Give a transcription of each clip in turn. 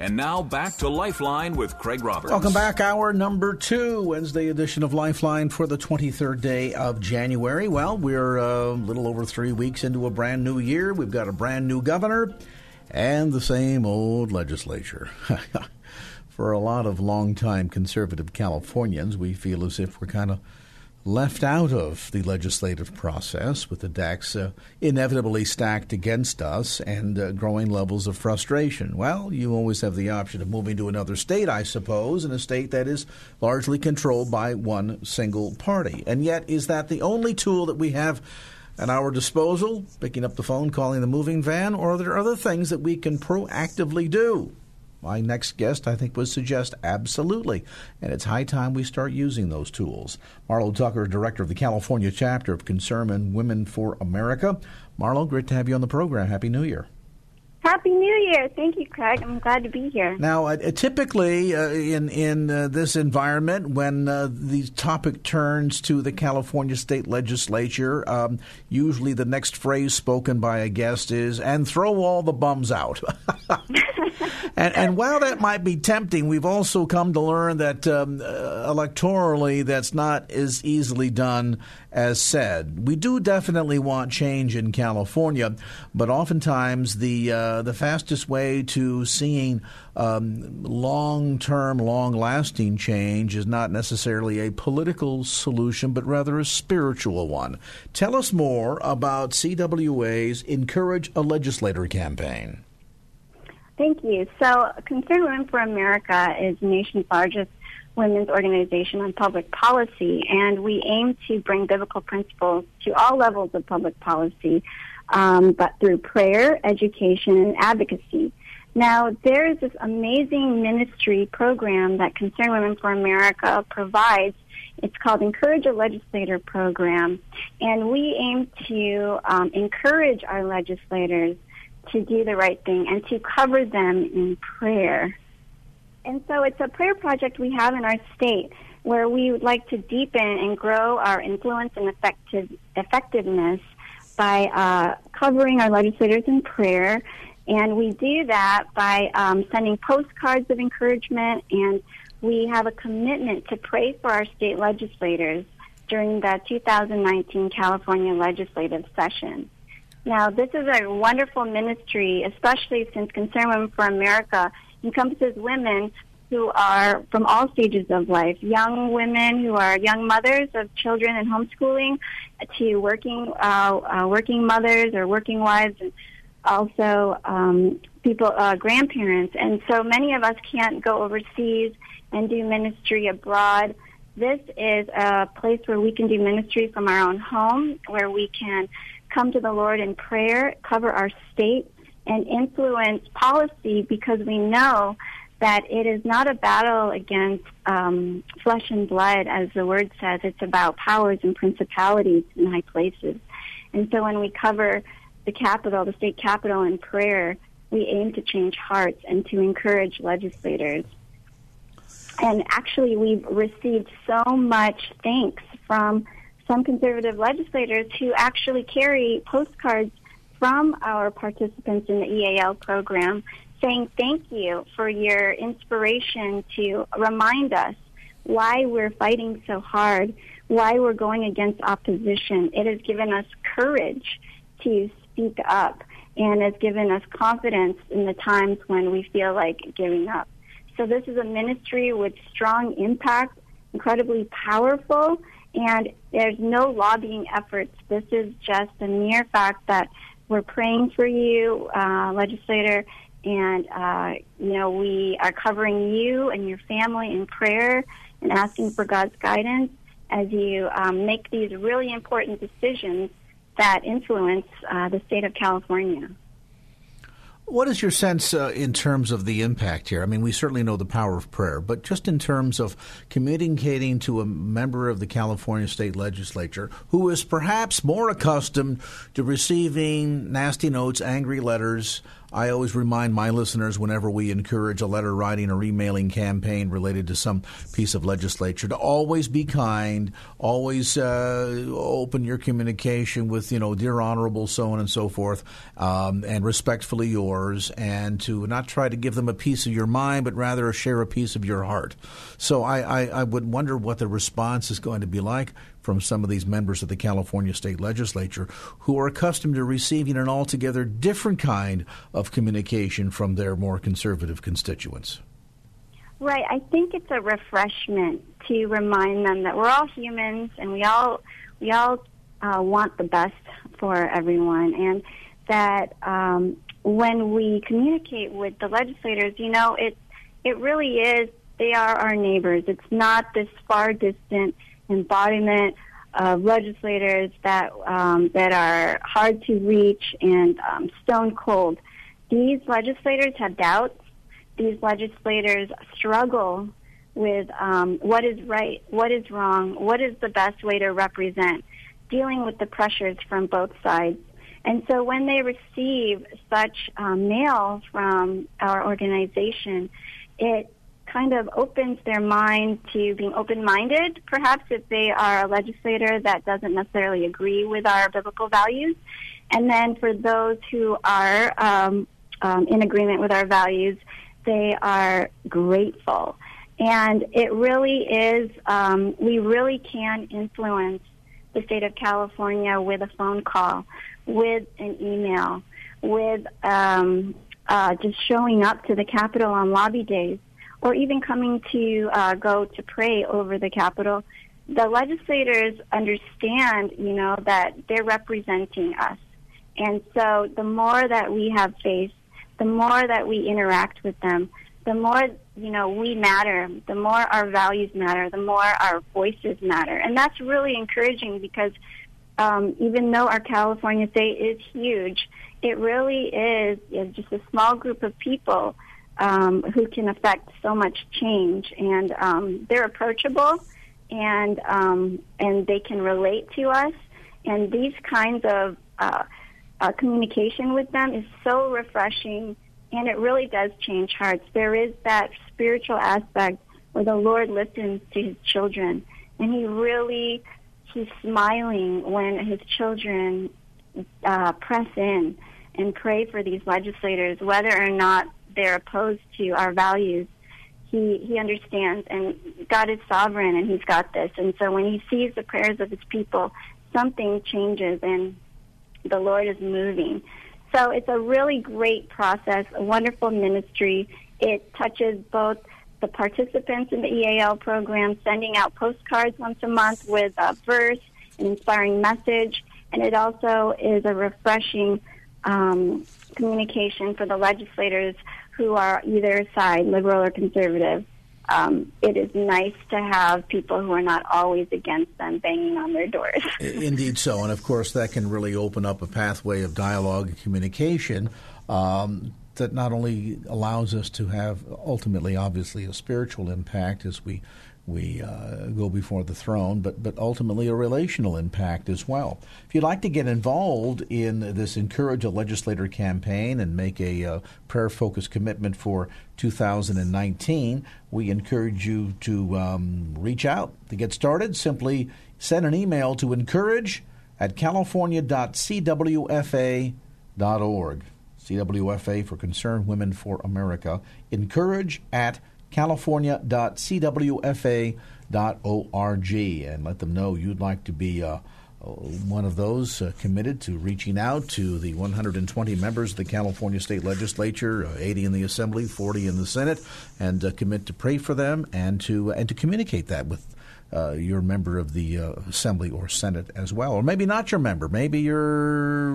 And now back to Lifeline with Craig Roberts. Welcome back. Hour number two, Wednesday edition of Lifeline for the 23rd day of January. Well, we're uh, a little over three weeks into a brand new year. We've got a brand new governor and the same old legislature. for a lot of longtime conservative Californians, we feel as if we're kind of left out of the legislative process with the decks uh, inevitably stacked against us and uh, growing levels of frustration. Well, you always have the option of moving to another state, I suppose, in a state that is largely controlled by one single party. And yet, is that the only tool that we have? At our disposal, picking up the phone, calling the moving van, or are there other things that we can proactively do? My next guest, I think, would suggest absolutely. And it's high time we start using those tools. Marlo Tucker, director of the California chapter of Concerned Women for America. Marlo, great to have you on the program. Happy New Year. Happy New Year! Thank you, Craig. I'm glad to be here. Now, uh, typically uh, in in uh, this environment, when uh, the topic turns to the California State Legislature, um, usually the next phrase spoken by a guest is "and throw all the bums out." and, and while that might be tempting, we've also come to learn that um, uh, electorally, that's not as easily done as said. We do definitely want change in California, but oftentimes the uh, the fastest way to seeing um, long term, long lasting change is not necessarily a political solution, but rather a spiritual one. Tell us more about CWA's Encourage a Legislator campaign. Thank you. So, Concerned Women for America is the nation's largest women's organization on public policy, and we aim to bring biblical principles to all levels of public policy, um, but through prayer, education, and advocacy. Now, there is this amazing ministry program that Concerned Women for America provides. It's called Encourage a Legislator Program, and we aim to um, encourage our legislators to do the right thing and to cover them in prayer. And so it's a prayer project we have in our state where we would like to deepen and grow our influence and effective, effectiveness by uh, covering our legislators in prayer. And we do that by um, sending postcards of encouragement, and we have a commitment to pray for our state legislators during the 2019 California legislative session. Now, this is a wonderful ministry, especially since Concerned Women for America encompasses women who are from all stages of life, young women who are young mothers of children and homeschooling, to working uh, uh, working mothers or working wives, and also um, people uh, grandparents. And so many of us can't go overseas and do ministry abroad. This is a place where we can do ministry from our own home, where we can come to the Lord in prayer, cover our state, and influence policy because we know that it is not a battle against um, flesh and blood, as the word says. It's about powers and principalities in high places. And so when we cover the capital, the state capital in prayer, we aim to change hearts and to encourage legislators. And actually, we've received so much thanks from some conservative legislators who actually carry postcards from our participants in the EAL program saying thank you for your inspiration to remind us why we're fighting so hard, why we're going against opposition. It has given us courage to speak up and has given us confidence in the times when we feel like giving up. So this is a ministry with strong impact, incredibly powerful, and there's no lobbying efforts. This is just a mere fact that we're praying for you, uh, legislator, and uh, you know we are covering you and your family in prayer and asking for God's guidance as you um, make these really important decisions that influence uh, the state of California. What is your sense uh, in terms of the impact here? I mean, we certainly know the power of prayer, but just in terms of communicating to a member of the California state legislature who is perhaps more accustomed to receiving nasty notes, angry letters, I always remind my listeners whenever we encourage a letter writing or emailing campaign related to some piece of legislature to always be kind, always uh, open your communication with, you know, dear honorable, so on and so forth, um, and respectfully yours, and to not try to give them a piece of your mind, but rather share a piece of your heart. So I, I, I would wonder what the response is going to be like from some of these members of the California state legislature who are accustomed to receiving an altogether different kind of communication from their more conservative constituents. Right. I think it's a refreshment to remind them that we're all humans and we all we all uh, want the best for everyone, and that um, when we communicate with the legislators, you know, it it really is they are our neighbors. It's not this far distant embodiment of legislators that um, that are hard to reach and um, stone cold. These legislators have doubts. These legislators struggle with um, what is right, what is wrong, what is the best way to represent, dealing with the pressures from both sides. And so when they receive such um, mail from our organization, it kind of opens their mind to being open minded, perhaps if they are a legislator that doesn't necessarily agree with our biblical values. And then for those who are um, um, in agreement with our values, they are grateful. And it really is, um, we really can influence the state of California with a phone call, with an email, with um, uh, just showing up to the Capitol on lobby days or even coming to uh, go to pray over the Capitol, the legislators understand, you know, that they're representing us. And so the more that we have faith, the more that we interact with them, the more, you know, we matter, the more our values matter, the more our voices matter. And that's really encouraging because um, even though our California state is huge, it really is, is just a small group of people um, who can affect so much change, and um, they're approachable, and um, and they can relate to us, and these kinds of uh, uh, communication with them is so refreshing, and it really does change hearts. There is that spiritual aspect where the Lord listens to His children, and He really He's smiling when His children uh, press in and pray for these legislators, whether or not they're opposed to our values, he he understands, and God is sovereign, and He's got this. And so when He sees the prayers of His people, something changes, and the Lord is moving. So it's a really great process, a wonderful ministry. It touches both the participants in the EAL program, sending out postcards once a month with a verse, an inspiring message, and it also is a refreshing um, communication for the legislators who are either side, liberal or conservative. Um, it is nice to have people who are not always against them banging on their doors. Indeed, so. And of course, that can really open up a pathway of dialogue and communication um, that not only allows us to have ultimately, obviously, a spiritual impact as we we uh, go before the throne, but, but ultimately a relational impact as well. If you'd like to get involved in this Encourage a Legislator campaign and make a uh, prayer focused commitment for 2019, we encourage you to um, reach out. To get started, simply send an email to encourage at california.cwfa.org. CWFA for Concerned Women for America. Encourage at california.cwfa.org and let them know you'd like to be uh, one of those uh, committed to reaching out to the 120 members of the California State Legislature, uh, 80 in the Assembly, 40 in the Senate, and uh, commit to pray for them and to and to communicate that with uh, your member of the uh, Assembly or Senate as well, or maybe not your member. Maybe you're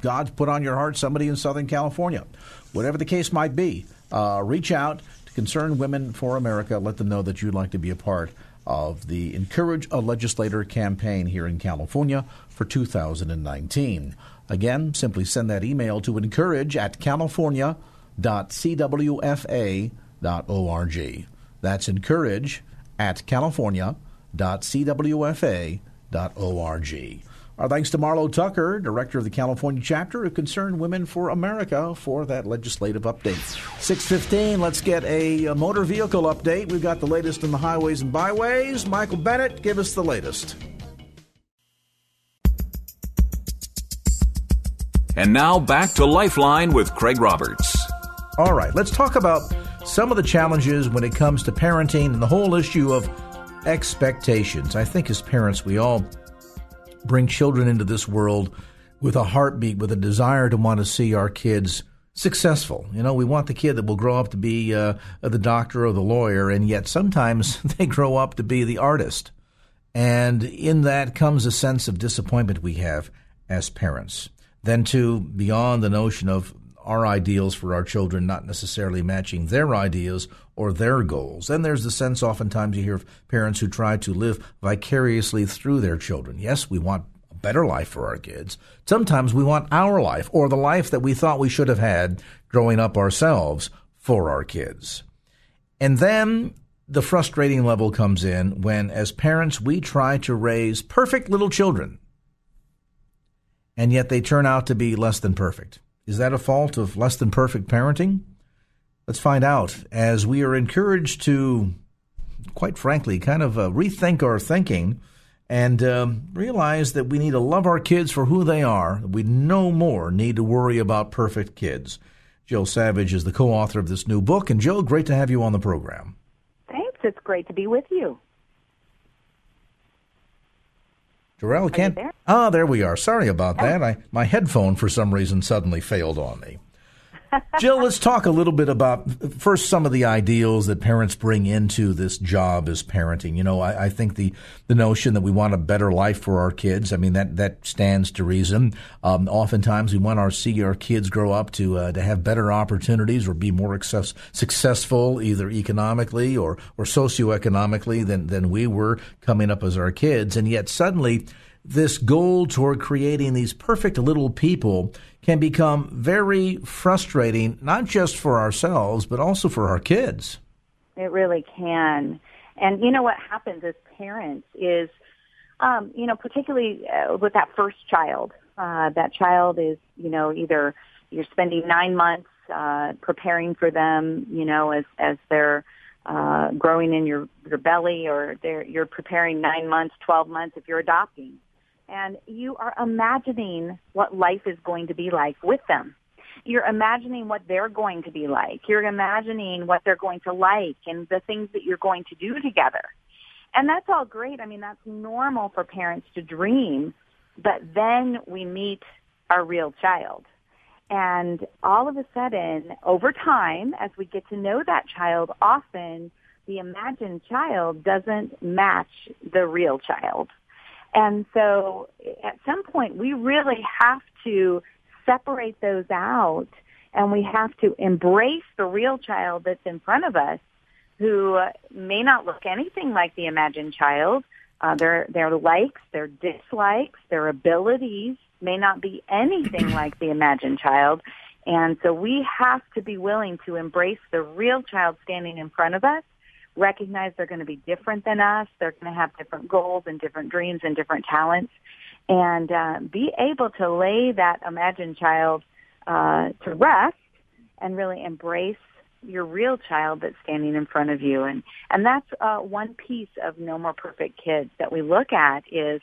God's put on your heart somebody in Southern California. Whatever the case might be, uh, reach out to Concerned Women for America. Let them know that you'd like to be a part of the Encourage a Legislator campaign here in California for 2019. Again, simply send that email to encourage at california.cwfa.org. That's encourage at california.cwfa.org. Our thanks to Marlo Tucker, Director of the California Chapter of Concerned Women for America, for that legislative update. 615, let's get a, a motor vehicle update. We've got the latest in the highways and byways. Michael Bennett, give us the latest. And now back to Lifeline with Craig Roberts. All right, let's talk about some of the challenges when it comes to parenting and the whole issue of expectations. I think as parents, we all bring children into this world with a heartbeat, with a desire to want to see our kids successful. You know, we want the kid that will grow up to be uh, the doctor or the lawyer, and yet sometimes they grow up to be the artist. And in that comes a sense of disappointment we have as parents. Then, too, beyond the notion of our ideals for our children not necessarily matching their ideas or their goals. Then there's the sense oftentimes you hear of parents who try to live vicariously through their children. Yes, we want a better life for our kids. Sometimes we want our life or the life that we thought we should have had growing up ourselves for our kids. And then the frustrating level comes in when, as parents, we try to raise perfect little children, and yet they turn out to be less than perfect. Is that a fault of less than perfect parenting? Let's find out as we are encouraged to, quite frankly, kind of uh, rethink our thinking and um, realize that we need to love our kids for who they are. We no more need to worry about perfect kids. Jill Savage is the co author of this new book. And Jill, great to have you on the program. Thanks. It's great to be with you. Jarrell can't. There? Ah, there we are. Sorry about oh. that. I my headphone for some reason suddenly failed on me. Jill, let's talk a little bit about first some of the ideals that parents bring into this job as parenting. You know, I, I, think the the notion that we want a better life for our kids. I mean, that that stands to reason. Um, oftentimes, we want our see our kids grow up to uh, to have better opportunities or be more successful, either economically or or socioeconomically than than we were coming up as our kids. And yet, suddenly this goal toward creating these perfect little people can become very frustrating, not just for ourselves, but also for our kids. It really can. And you know what happens as parents is, um, you know, particularly uh, with that first child, uh, that child is, you know, either you're spending nine months uh, preparing for them, you know, as as they're uh, growing in your your belly, or you're preparing nine months, twelve months if you're adopting and you are imagining what life is going to be like with them. You're imagining what they're going to be like. You're imagining what they're going to like and the things that you're going to do together. And that's all great. I mean, that's normal for parents to dream, but then we meet our real child. And all of a sudden, over time, as we get to know that child, often the imagined child doesn't match the real child. And so at some point we really have to separate those out and we have to embrace the real child that's in front of us who may not look anything like the imagined child. Uh, their, their likes, their dislikes, their abilities may not be anything like the imagined child. And so we have to be willing to embrace the real child standing in front of us recognize they're going to be different than us. They're going to have different goals and different dreams and different talents, and uh, be able to lay that imagined child uh, to rest and really embrace your real child that's standing in front of you. And and that's uh, one piece of No More Perfect Kids that we look at is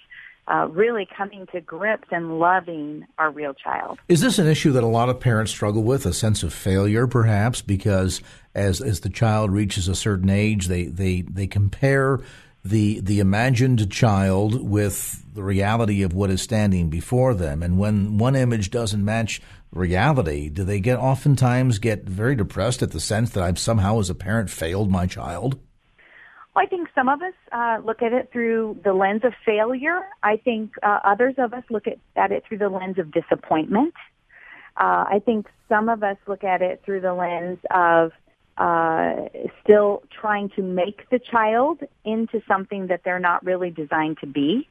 uh, really coming to grips and loving our real child. Is this an issue that a lot of parents struggle with, a sense of failure perhaps, because as, as the child reaches a certain age, they, they, they compare the, the imagined child with the reality of what is standing before them. And when one image doesn't match reality, do they get oftentimes get very depressed at the sense that I've somehow as a parent failed my child? Well, I think some of us uh, look at it through the lens of failure. I think uh, others of us look at, at it through the lens of disappointment. Uh, I think some of us look at it through the lens of uh, still trying to make the child into something that they're not really designed to be.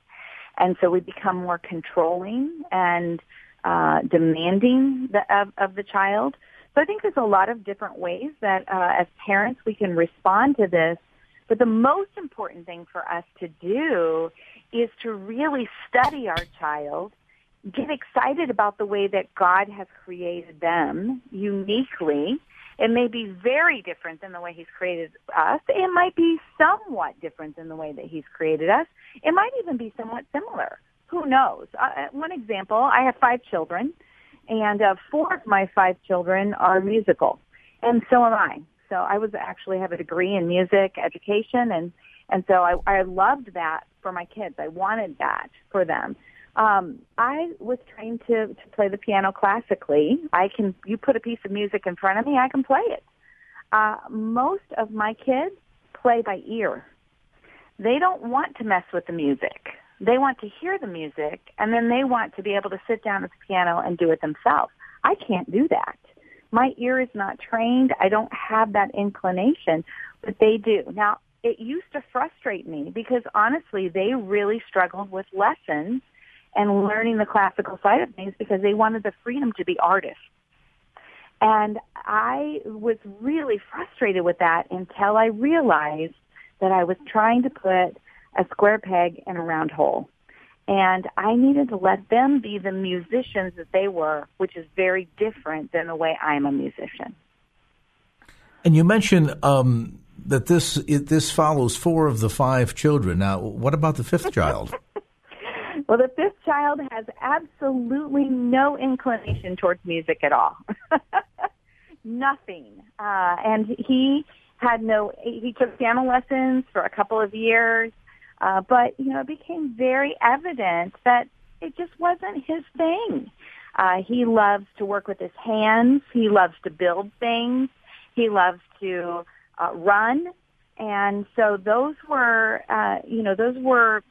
And so we become more controlling and uh, demanding the, of, of the child. So I think there's a lot of different ways that uh, as parents we can respond to this. But the most important thing for us to do is to really study our child, get excited about the way that God has created them uniquely. It may be very different than the way He's created us. It might be somewhat different than the way that He's created us. It might even be somewhat similar. Who knows? Uh, one example, I have five children, and uh, four of my five children are musical, and so am I. So I was actually have a degree in music education, and and so I, I loved that for my kids. I wanted that for them. Um, I was trained to to play the piano classically. I can you put a piece of music in front of me, I can play it. Uh, most of my kids play by ear. They don't want to mess with the music. They want to hear the music, and then they want to be able to sit down at the piano and do it themselves. I can't do that. My ear is not trained. I don't have that inclination, but they do. Now, it used to frustrate me because honestly, they really struggled with lessons and learning the classical side of things because they wanted the freedom to be artists. And I was really frustrated with that until I realized that I was trying to put a square peg in a round hole. And I needed to let them be the musicians that they were, which is very different than the way I'm a musician. And you mentioned um, that this it, this follows four of the five children. Now, what about the fifth child? well, the fifth child has absolutely no inclination towards music at all. Nothing. Uh, and he had no, he took piano lessons for a couple of years. Uh, but, you know, it became very evident that it just wasn't his thing. Uh, he loves to work with his hands. He loves to build things. He loves to uh, run. And so those were, uh, you know, those were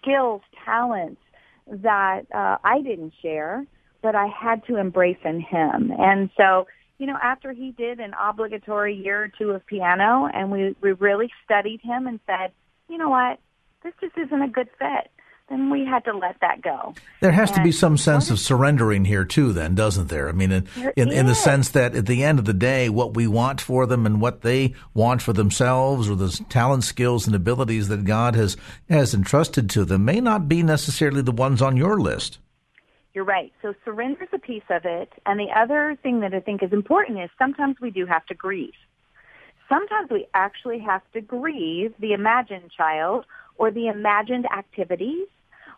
skills, talents that uh, I didn't share, but I had to embrace in him. And so, you know, after he did an obligatory year or two of piano, and we we really studied him and said, you know what, this just isn't a good fit, then we had to let that go. There has and to be some sense of surrendering here too, then, doesn't there? I mean, in, in, in, the sense that at the end of the day, what we want for them and what they want for themselves, or the talent, skills, and abilities that God has has entrusted to them, may not be necessarily the ones on your list. You're right. So surrender is a piece of it, and the other thing that I think is important is sometimes we do have to grieve. Sometimes we actually have to grieve the imagined child or the imagined activities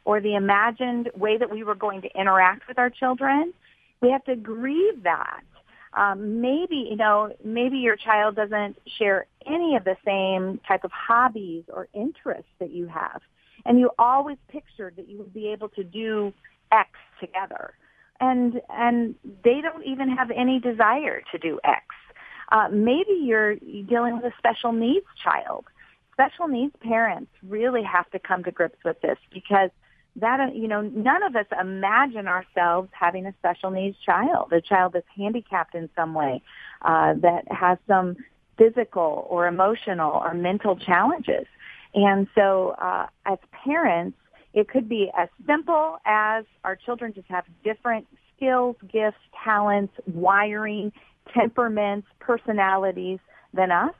or the imagined way that we were going to interact with our children. We have to grieve that. Um, maybe, you know, maybe your child doesn't share any of the same type of hobbies or interests that you have. And you always pictured that you would be able to do X together. And, and they don't even have any desire to do X. Uh, maybe you're dealing with a special needs child special needs parents really have to come to grips with this because that you know none of us imagine ourselves having a special needs child a child that's handicapped in some way uh, that has some physical or emotional or mental challenges. And so uh, as parents it could be as simple as our children just have different skills gifts talents wiring temperaments personalities than us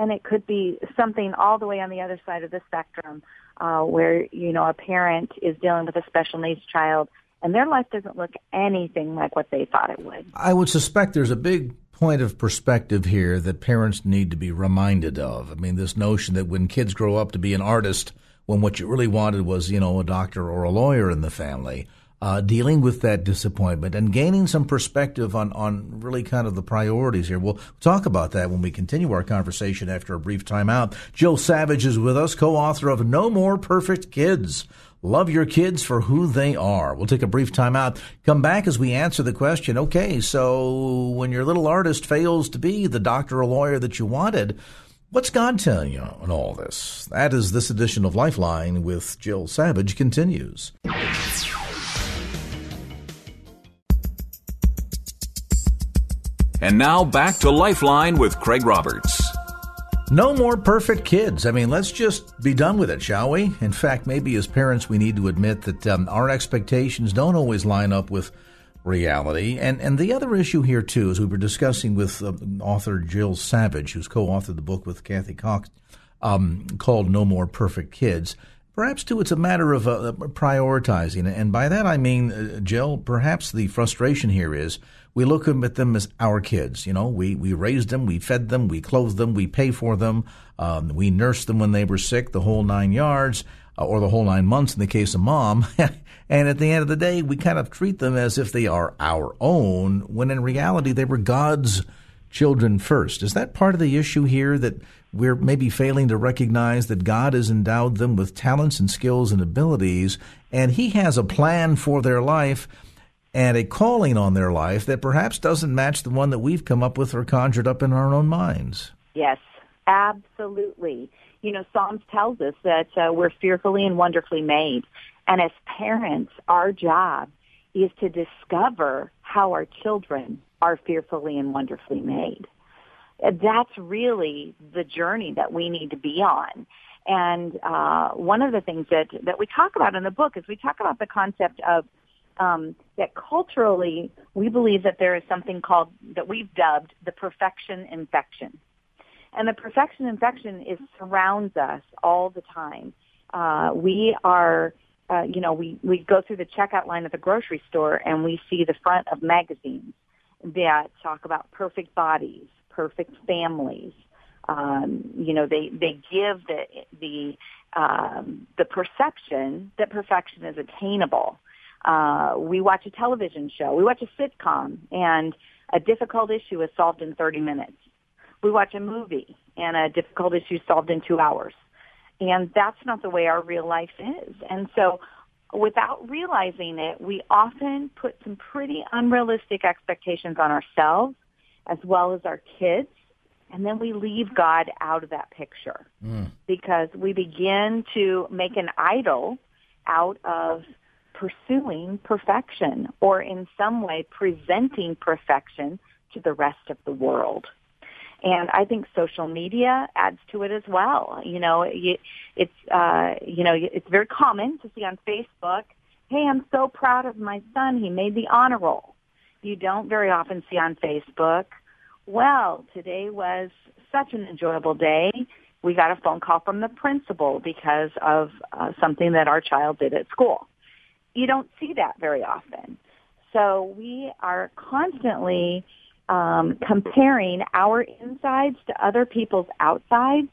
and it could be something all the way on the other side of the spectrum uh, where you know a parent is dealing with a special needs child and their life doesn't look anything like what they thought it would. I would suspect there's a big point of perspective here that parents need to be reminded of. I mean, this notion that when kids grow up to be an artist, when what you really wanted was, you know, a doctor or a lawyer in the family, uh, dealing with that disappointment and gaining some perspective on, on really kind of the priorities here. We'll talk about that when we continue our conversation after a brief timeout. Jill Savage is with us, co-author of No More Perfect Kids. Love your kids for who they are. We'll take a brief timeout. Come back as we answer the question. Okay, so when your little artist fails to be the doctor or lawyer that you wanted, what's God telling you on all this? That is this edition of Lifeline with Jill Savage continues. And now back to Lifeline with Craig Roberts. No more perfect kids. I mean, let's just be done with it, shall we? In fact, maybe as parents, we need to admit that um, our expectations don't always line up with reality. And and the other issue here too, as we were discussing with uh, author Jill Savage, who's co-authored the book with Kathy Koch, um, called "No More Perfect Kids." Perhaps too, it's a matter of uh, prioritizing, and by that I mean, uh, Jill. Perhaps the frustration here is we look at them as our kids. You know, we we raised them, we fed them, we clothed them, we pay for them, um, we nursed them when they were sick, the whole nine yards, uh, or the whole nine months in the case of mom. And at the end of the day, we kind of treat them as if they are our own, when in reality, they were God's children first. Is that part of the issue here that we're maybe failing to recognize that God has endowed them with talents and skills and abilities, and He has a plan for their life and a calling on their life that perhaps doesn't match the one that we've come up with or conjured up in our own minds? Yes, absolutely. You know, Psalms tells us that uh, we're fearfully and wonderfully made. And as parents, our job is to discover how our children are fearfully and wonderfully made. That's really the journey that we need to be on. And uh, one of the things that, that we talk about in the book is we talk about the concept of um, that culturally we believe that there is something called that we've dubbed the perfection infection. And the perfection infection is surrounds us all the time. Uh, we are uh, you know, we, we go through the checkout line at the grocery store and we see the front of magazines that talk about perfect bodies, perfect families. Um, you know, they, they give the, the, um, the perception that perfection is attainable. Uh, we watch a television show, we watch a sitcom, and a difficult issue is solved in 30 minutes. We watch a movie, and a difficult issue is solved in two hours. And that's not the way our real life is. And so without realizing it, we often put some pretty unrealistic expectations on ourselves as well as our kids. And then we leave God out of that picture mm. because we begin to make an idol out of pursuing perfection or in some way presenting perfection to the rest of the world. And I think social media adds to it as well. You know, it's, uh, you know, it's very common to see on Facebook, hey, I'm so proud of my son. He made the honor roll. You don't very often see on Facebook, well, today was such an enjoyable day. We got a phone call from the principal because of uh, something that our child did at school. You don't see that very often. So we are constantly um, comparing our insides to other people's outsides.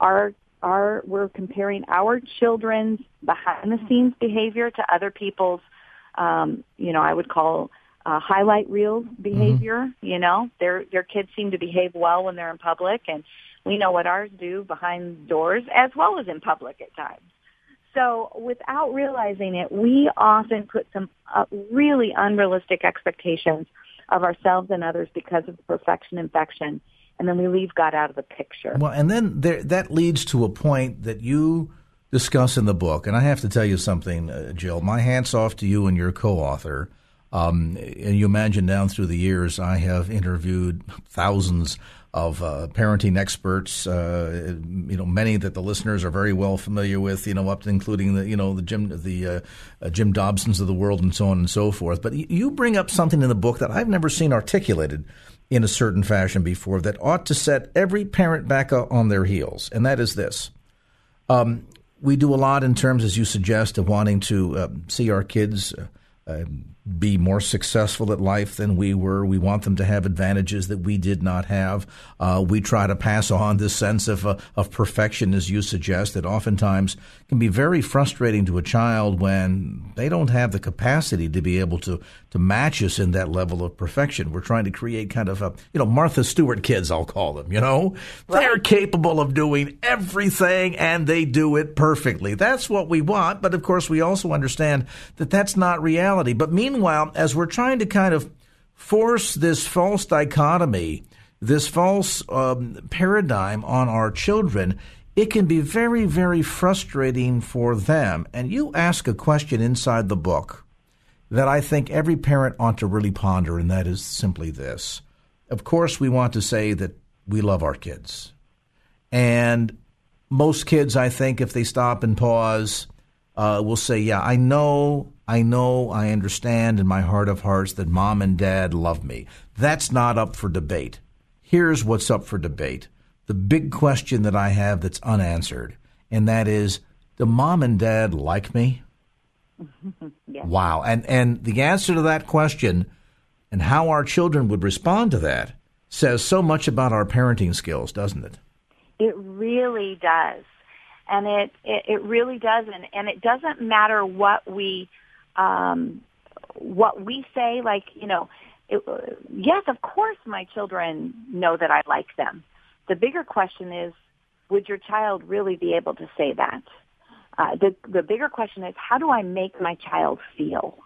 Our our we're comparing our children's behind the scenes behavior to other people's um, you know, I would call uh, highlight reel behavior. Mm-hmm. You know, their their kids seem to behave well when they're in public, and we know what ours do behind doors as well as in public at times. So, without realizing it, we often put some uh, really unrealistic expectations of ourselves and others because of the perfection infection. And then we leave God out of the picture. Well, and then there, that leads to a point that you discuss in the book. And I have to tell you something, uh, Jill. My hats off to you and your co author. Um, and you imagine down through the years, I have interviewed thousands of uh, parenting experts. Uh, you know, many that the listeners are very well familiar with. You know, up to including the you know the Jim the uh, uh Jim Dobsons of the world and so on and so forth. But you bring up something in the book that I've never seen articulated in a certain fashion before that ought to set every parent back on their heels, and that is this. Um, we do a lot in terms, as you suggest, of wanting to uh, see our kids uh, be more successful at life than we were. We want them to have advantages that we did not have. Uh, we try to pass on this sense of uh, of perfection, as you suggest, that oftentimes can be very frustrating to a child when they don't have the capacity to be able to to match us in that level of perfection. We're trying to create kind of a you know Martha Stewart kids, I'll call them. You know, right. they're capable of doing everything and they do it perfectly. That's what we want, but of course we also understand that that's not reality. But meanwhile meanwhile, as we're trying to kind of force this false dichotomy, this false um, paradigm on our children, it can be very, very frustrating for them. And you ask a question inside the book that I think every parent ought to really ponder, and that is simply this. Of course, we want to say that we love our kids. And most kids, I think, if they stop and pause, uh, will say, Yeah, I know I know, I understand in my heart of hearts that mom and dad love me. That's not up for debate. Here's what's up for debate. The big question that I have that's unanswered, and that is, do mom and dad like me? yes. Wow. And and the answer to that question and how our children would respond to that says so much about our parenting skills, doesn't it? It really does. And it, it, it really does. And, and it doesn't matter what we, um, what we say, like, you know, it, yes, of course my children know that I like them. The bigger question is, would your child really be able to say that? Uh, the, the bigger question is, how do I make my child feel?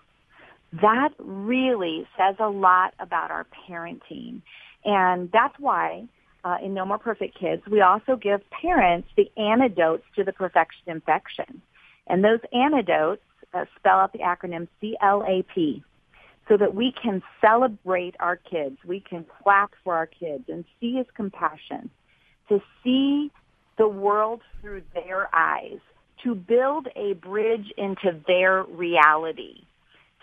That really says a lot about our parenting. And that's why uh, in No More Perfect Kids, we also give parents the antidotes to the perfection infection. And those antidotes uh, spell out the acronym CLAP so that we can celebrate our kids. We can clap for our kids and see is compassion, to see the world through their eyes, to build a bridge into their reality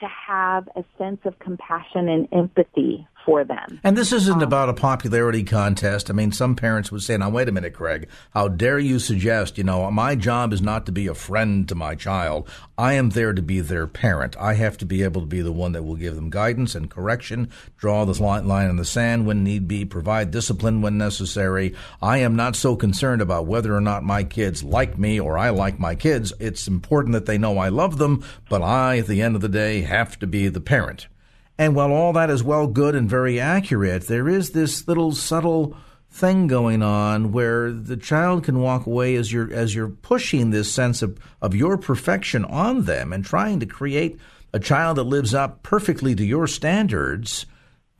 to have a sense of compassion and empathy for them. And this isn't um, about a popularity contest. I mean, some parents would say, now, wait a minute, Craig, how dare you suggest, you know, my job is not to be a friend to my child. I am there to be their parent. I have to be able to be the one that will give them guidance and correction, draw the line in the sand when need be, provide discipline when necessary. I am not so concerned about whether or not my kids like me or I like my kids. It's important that they know I love them, but I, at the end of the day, have to be the parent. And while all that is well good and very accurate, there is this little subtle thing going on where the child can walk away as you're as you're pushing this sense of, of your perfection on them and trying to create a child that lives up perfectly to your standards,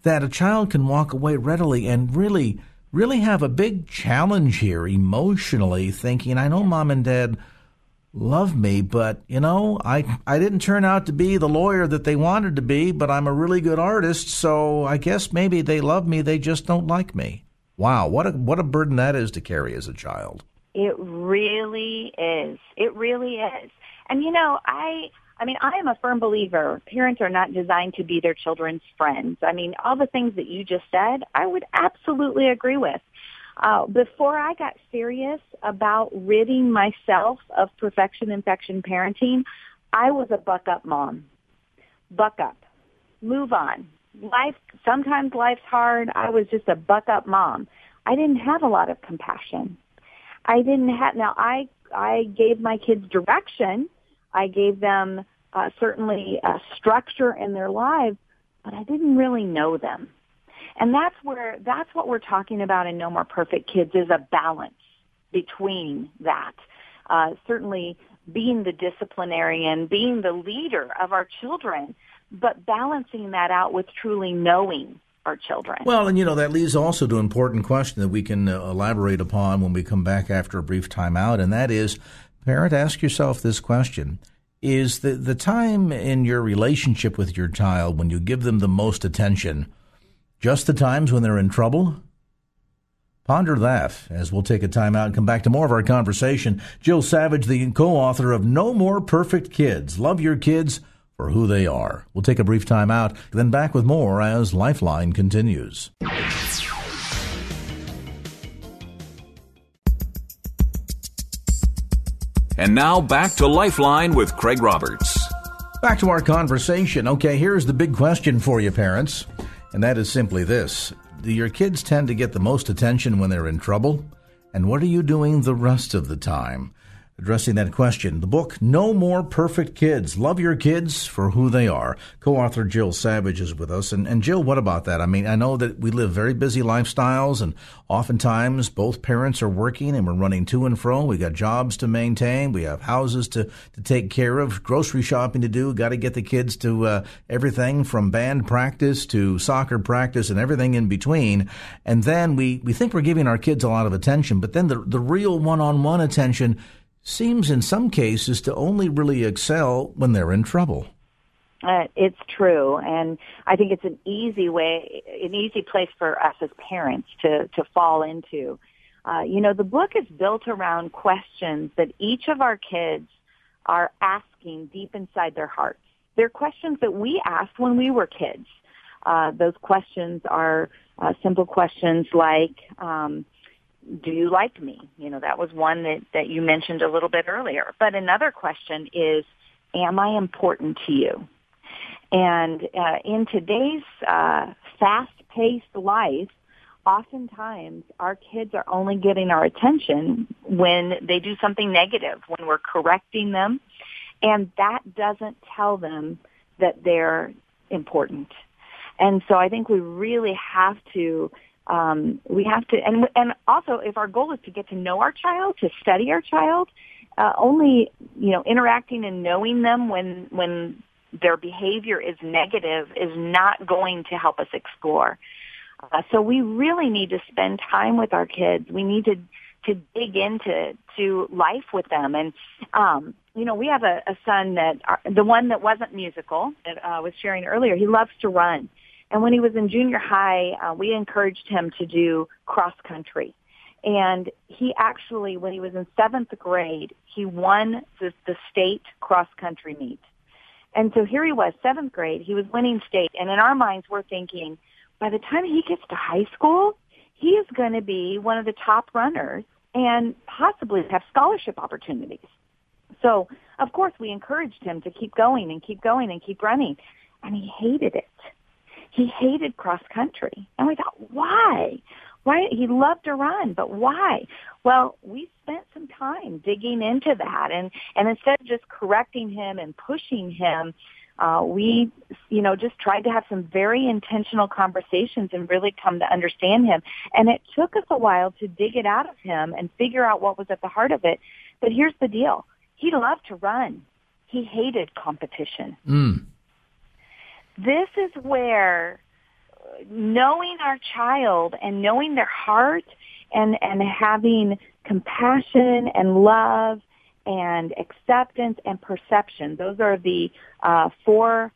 that a child can walk away readily and really really have a big challenge here emotionally thinking, I know mom and dad love me, but you know, I I didn't turn out to be the lawyer that they wanted to be, but I'm a really good artist, so I guess maybe they love me, they just don't like me. Wow, what a what a burden that is to carry as a child. It really is. It really is. And you know, I I mean, I am a firm believer parents are not designed to be their children's friends. I mean, all the things that you just said, I would absolutely agree with. Uh, before I got serious about ridding myself of perfection infection parenting, I was a buck up mom. Buck up. Move on. Life, sometimes life's hard. I was just a buck up mom. I didn't have a lot of compassion. I didn't have, now I, I gave my kids direction. I gave them uh, certainly a structure in their lives, but I didn't really know them. And that's where, that's what we're talking about in No More Perfect Kids is a balance between that. Uh, certainly being the disciplinarian, being the leader of our children, but balancing that out with truly knowing our children. Well, and you know, that leads also to an important question that we can uh, elaborate upon when we come back after a brief timeout, and that is, parent, ask yourself this question. Is the, the time in your relationship with your child when you give them the most attention just the times when they're in trouble? Ponder that as we'll take a time out and come back to more of our conversation. Jill Savage, the co author of No More Perfect Kids. Love your kids for who they are. We'll take a brief time out, then back with more as Lifeline continues. And now back to Lifeline with Craig Roberts. Back to our conversation. Okay, here's the big question for you, parents. And that is simply this Do your kids tend to get the most attention when they're in trouble? And what are you doing the rest of the time? Addressing that question. The book, No More Perfect Kids. Love Your Kids for Who They Are. Co author Jill Savage is with us. And, and Jill, what about that? I mean, I know that we live very busy lifestyles, and oftentimes both parents are working and we're running to and fro. We got jobs to maintain, we have houses to, to take care of, grocery shopping to do, got to get the kids to uh, everything from band practice to soccer practice and everything in between. And then we, we think we're giving our kids a lot of attention, but then the, the real one on one attention seems in some cases to only really excel when they're in trouble. Uh, it's true, and I think it's an easy way, an easy place for us as parents to to fall into. Uh, you know, the book is built around questions that each of our kids are asking deep inside their hearts. they're questions that we asked when we were kids. Uh, those questions are uh, simple questions like, um, do you like me? You know, that was one that, that you mentioned a little bit earlier. But another question is, am I important to you? And uh, in today's uh, fast-paced life, oftentimes our kids are only getting our attention when they do something negative, when we're correcting them, and that doesn't tell them that they're important. And so I think we really have to um, we have to and and also if our goal is to get to know our child, to study our child, uh, only you know interacting and knowing them when when their behavior is negative is not going to help us explore. Uh, so we really need to spend time with our kids. We need to to dig into to life with them. And um, you know, we have a, a son that uh, the one that wasn't musical that uh, was sharing earlier. He loves to run, and when he was in junior high, uh, we encouraged him to do cross country. And he actually, when he was in seventh grade, he won the, the state cross country meet. And so here he was, seventh grade, he was winning state. And in our minds, we're thinking, by the time he gets to high school, he is going to be one of the top runners and possibly have scholarship opportunities. So, of course, we encouraged him to keep going and keep going and keep running. And he hated it. He hated cross country. And we thought, why? Why? He loved to run, but why? Well, we spent some time digging into that. And, and instead of just correcting him and pushing him, uh, we, you know, just tried to have some very intentional conversations and really come to understand him. And it took us a while to dig it out of him and figure out what was at the heart of it. But here's the deal. He loved to run. He hated competition. Mm. This is where knowing our child and knowing their heart and, and having compassion and love and acceptance and perception. Those are the uh, four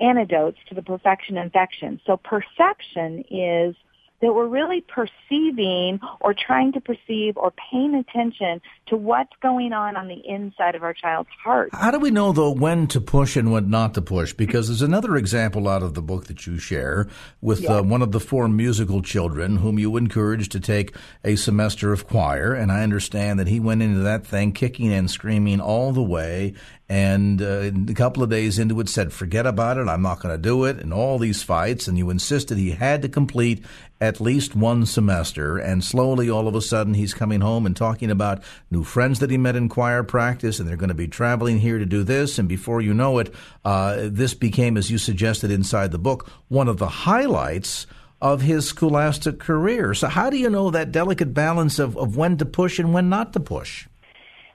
antidotes to the perfection infection. So perception is that we're really perceiving or trying to perceive or paying attention to what's going on on the inside of our child's heart. How do we know, though, when to push and when not to push? Because there's another example out of the book that you share with uh, one of the four musical children whom you encouraged to take a semester of choir. And I understand that he went into that thing kicking and screaming all the way and uh, a couple of days into it said, forget about it, I'm not going to do it, and all these fights, and you insisted he had to complete at least one semester, and slowly, all of a sudden, he's coming home and talking about new friends that he met in choir practice, and they're going to be traveling here to do this, and before you know it, uh, this became, as you suggested inside the book, one of the highlights of his scholastic career. So how do you know that delicate balance of, of when to push and when not to push?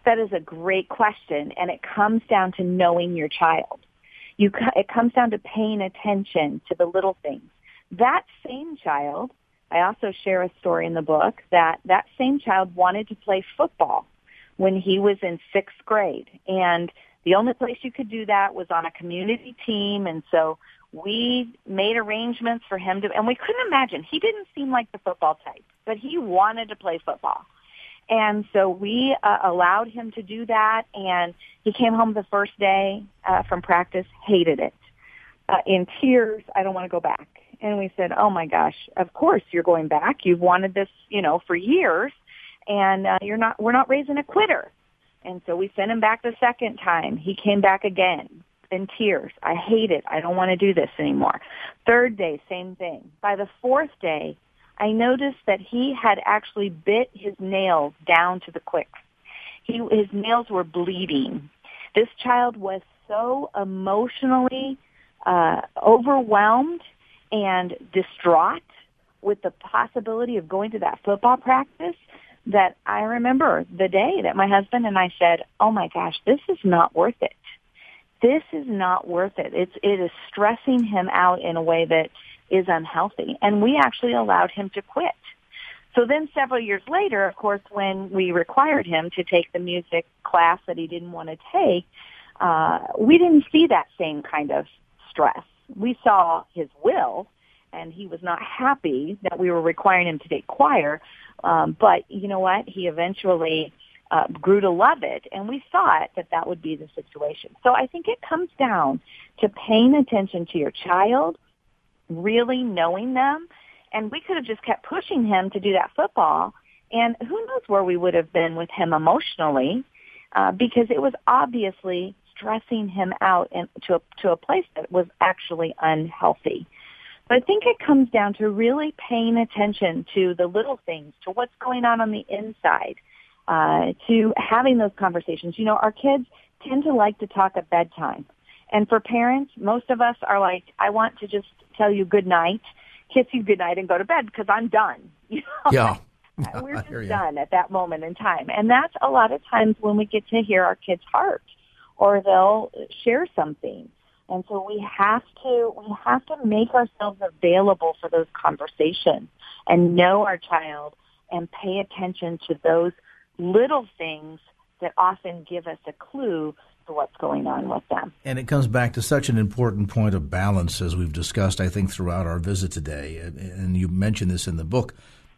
That is a great question, and it comes down to knowing your child. You, it comes down to paying attention to the little things. That same child, I also share a story in the book that that same child wanted to play football when he was in sixth grade, and the only place you could do that was on a community team, and so we made arrangements for him to, and we couldn't imagine. He didn't seem like the football type, but he wanted to play football. And so we uh, allowed him to do that, and he came home the first day uh, from practice, hated it. Uh, in tears, I don't want to go back. And we said, oh my gosh, of course you're going back. You've wanted this, you know, for years, and uh, you're not, we're not raising a quitter. And so we sent him back the second time. He came back again in tears. I hate it. I don't want to do this anymore. Third day, same thing. By the fourth day, I noticed that he had actually bit his nails down to the quick. He, his nails were bleeding. This child was so emotionally uh, overwhelmed and distraught with the possibility of going to that football practice that I remember the day that my husband and I said, "Oh my gosh, this is not worth it. This is not worth it. It's it is stressing him out in a way that is unhealthy. And we actually allowed him to quit. So then several years later, of course, when we required him to take the music class that he didn't want to take, uh, we didn't see that same kind of stress. We saw his will, and he was not happy that we were requiring him to take choir. Um, but you know what? He eventually uh, grew to love it, and we thought that that would be the situation. So I think it comes down to paying attention to your child, really knowing them, and we could have just kept pushing him to do that football, and who knows where we would have been with him emotionally, uh, because it was obviously stressing him out to a, to a place that was actually unhealthy. But I think it comes down to really paying attention to the little things, to what's going on on the inside, uh, to having those conversations. You know, our kids tend to like to talk at bedtime. And for parents, most of us are like, I want to just tell you good night, kiss you good night, and go to bed because I'm done. You know? Yeah. We're just done at that moment in time. And that's a lot of times when we get to hear our kids' heart or they'll share something. And so we have to we have to make ourselves available for those conversations and know our child and pay attention to those little things that often give us a clue to what's going on with them. And it comes back to such an important point of balance as we've discussed I think throughout our visit today. And you mentioned this in the book.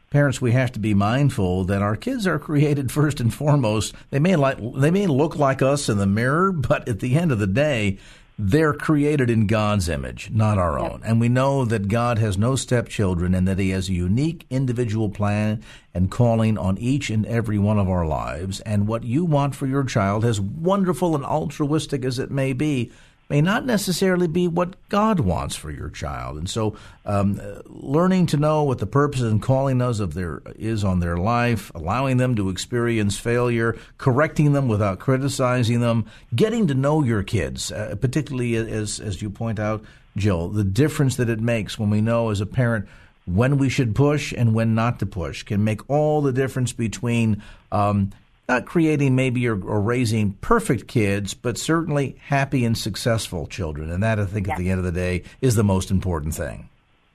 Parents we have to be mindful that our kids are created first and foremost. They may like they may look like us in the mirror but at the end of the day they're created in God's image, not our own. And we know that God has no stepchildren and that He has a unique individual plan and calling on each and every one of our lives. And what you want for your child, as wonderful and altruistic as it may be, may not necessarily be what God wants for your child. And so, um, learning to know what the purpose and calling us of their is on their life, allowing them to experience failure, correcting them without criticizing them, getting to know your kids, uh, particularly as as you point out, Jill, the difference that it makes when we know as a parent when we should push and when not to push can make all the difference between um, not creating maybe or, or, raising perfect kids, but certainly happy and successful children. And that, I think, at the end of the day, is the most important thing.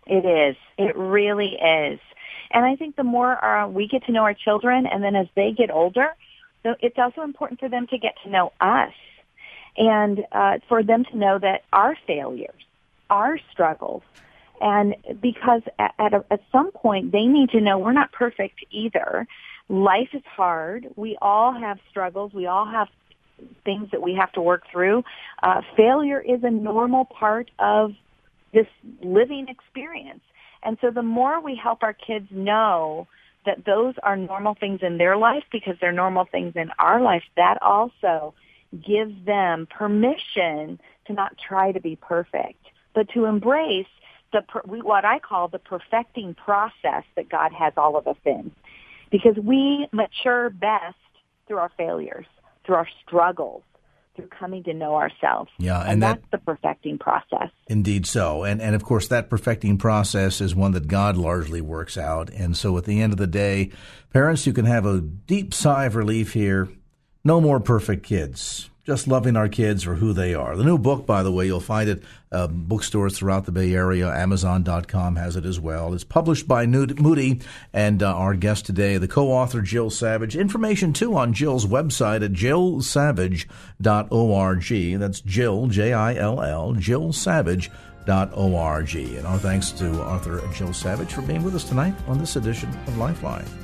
It is. It really is. And I think the more uh, we get to know our children, and then as they get older, it's also important for them to get to know us and uh, for them to know that our failures, our struggles, and because at, at, a, at some point they need to know we're not perfect either life is hard. We all have struggles. We all have things that we have to work through. Uh, failure is a normal part of this living experience. And so the more we help our kids know that those are normal things in their life because they're normal things in our life, that also gives them permission to not try to be perfect, but to embrace the what I call the perfecting process that God has all of us in because we mature best through our failures, through our struggles, through coming to know ourselves. Yeah, and, and that's that, the perfecting process. Indeed, so, and and of course that perfecting process is one that God largely works out. And so, at the end of the day, parents, you can have a deep sigh of relief here. No more perfect kids just loving our kids for who they are. The new book, by the way, you'll find it uh, bookstores throughout the Bay Area. Amazon.com has it as well. It's published by Moody, and uh, our guest today, the co-author Jill Savage. Information too on Jill's website at jillsavage.org. That's Jill J I L L jillsavage.org. And our thanks to author Jill Savage for being with us tonight on this edition of Lifeline.